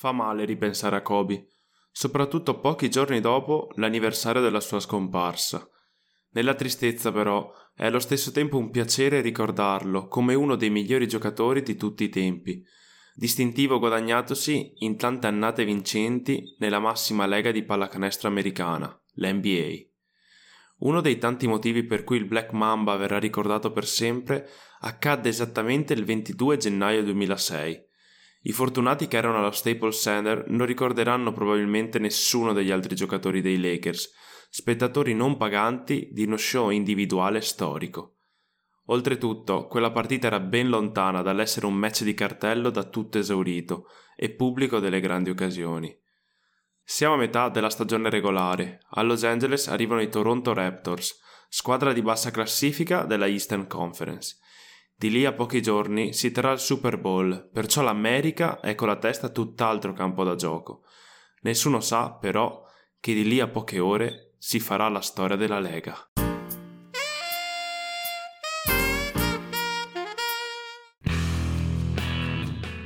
Fa male ripensare a Kobe, soprattutto pochi giorni dopo l'anniversario della sua scomparsa. Nella tristezza, però, è allo stesso tempo un piacere ricordarlo come uno dei migliori giocatori di tutti i tempi, distintivo guadagnatosi in tante annate vincenti nella massima lega di pallacanestro americana, l'NBA. Uno dei tanti motivi per cui il Black Mamba verrà ricordato per sempre accadde esattamente il 22 gennaio 2006. I fortunati che erano allo Staples Center non ricorderanno probabilmente nessuno degli altri giocatori dei Lakers, spettatori non paganti di uno show individuale storico. Oltretutto, quella partita era ben lontana dall'essere un match di cartello da tutto esaurito e pubblico delle grandi occasioni. Siamo a metà della stagione regolare. A Los Angeles arrivano i Toronto Raptors, squadra di bassa classifica della Eastern Conference. Di lì a pochi giorni si terrà il Super Bowl, perciò l'America è con la testa tutt'altro campo da gioco. Nessuno sa, però, che di lì a poche ore si farà la storia della Lega.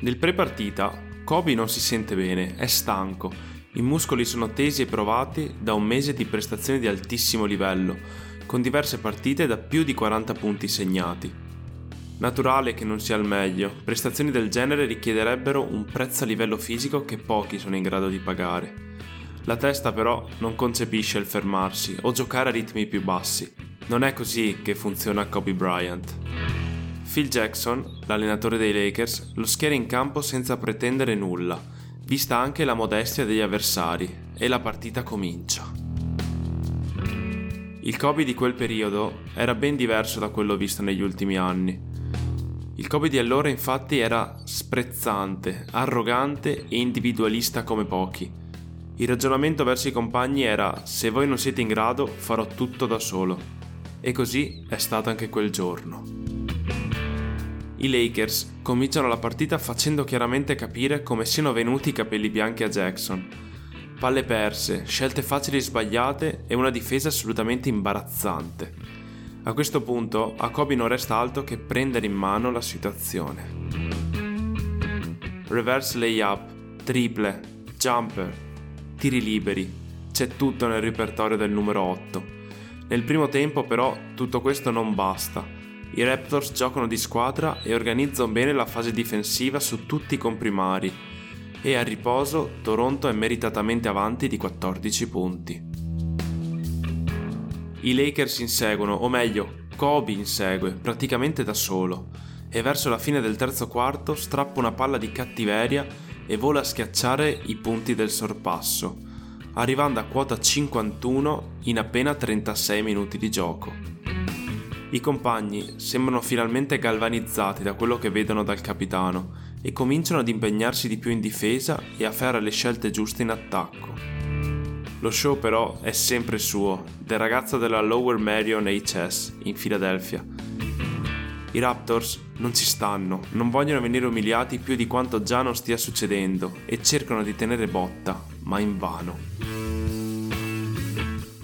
Nel pre-partita, Kobe non si sente bene, è stanco. I muscoli sono tesi e provati da un mese di prestazioni di altissimo livello, con diverse partite da più di 40 punti segnati. Naturale che non sia al meglio, prestazioni del genere richiederebbero un prezzo a livello fisico che pochi sono in grado di pagare. La testa però non concepisce il fermarsi o giocare a ritmi più bassi. Non è così che funziona Kobe Bryant. Phil Jackson, l'allenatore dei Lakers, lo schiera in campo senza pretendere nulla, vista anche la modestia degli avversari, e la partita comincia. Il Kobe di quel periodo era ben diverso da quello visto negli ultimi anni. Il Kobe di allora infatti era sprezzante, arrogante e individualista come pochi. Il ragionamento verso i compagni era se voi non siete in grado farò tutto da solo. E così è stato anche quel giorno. I Lakers cominciano la partita facendo chiaramente capire come siano venuti i capelli bianchi a Jackson. Palle perse, scelte facili sbagliate e una difesa assolutamente imbarazzante. A questo punto a Kobe non resta altro che prendere in mano la situazione. Reverse layup, triple, jumper, tiri liberi, c'è tutto nel repertorio del numero 8. Nel primo tempo però tutto questo non basta i Raptors giocano di squadra e organizzano bene la fase difensiva su tutti i comprimari e a riposo Toronto è meritatamente avanti di 14 punti. I Lakers inseguono, o meglio, Kobe insegue, praticamente da solo, e verso la fine del terzo quarto strappa una palla di cattiveria e vola a schiacciare i punti del sorpasso, arrivando a quota 51 in appena 36 minuti di gioco. I compagni sembrano finalmente galvanizzati da quello che vedono dal capitano e cominciano ad impegnarsi di più in difesa e a fare le scelte giuste in attacco. Lo show però è sempre suo, del ragazzo della Lower Marion HS in Filadelfia. I Raptors non ci stanno, non vogliono venire umiliati più di quanto già non stia succedendo e cercano di tenere botta, ma invano.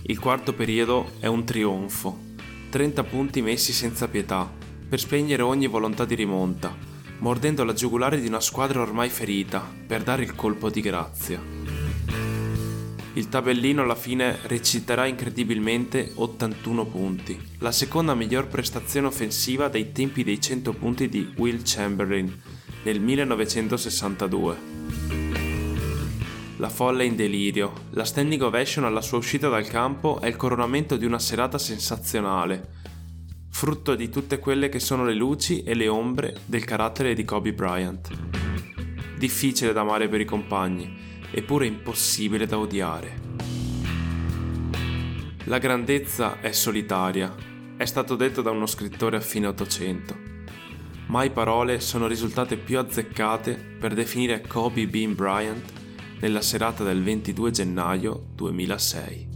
Il quarto periodo è un trionfo, 30 punti messi senza pietà, per spegnere ogni volontà di rimonta, mordendo la giugulare di una squadra ormai ferita, per dare il colpo di grazia. Il tabellino alla fine reciterà incredibilmente 81 punti, la seconda miglior prestazione offensiva dai tempi dei 100 punti di Will Chamberlain nel 1962. La folla è in delirio. La standing ovation alla sua uscita dal campo è il coronamento di una serata sensazionale, frutto di tutte quelle che sono le luci e le ombre del carattere di Kobe Bryant. Difficile da amare per i compagni, eppure impossibile da odiare. La grandezza è solitaria, è stato detto da uno scrittore a fine Ottocento. Mai parole sono risultate più azzeccate per definire Kobe Bean Bryant nella serata del 22 gennaio 2006.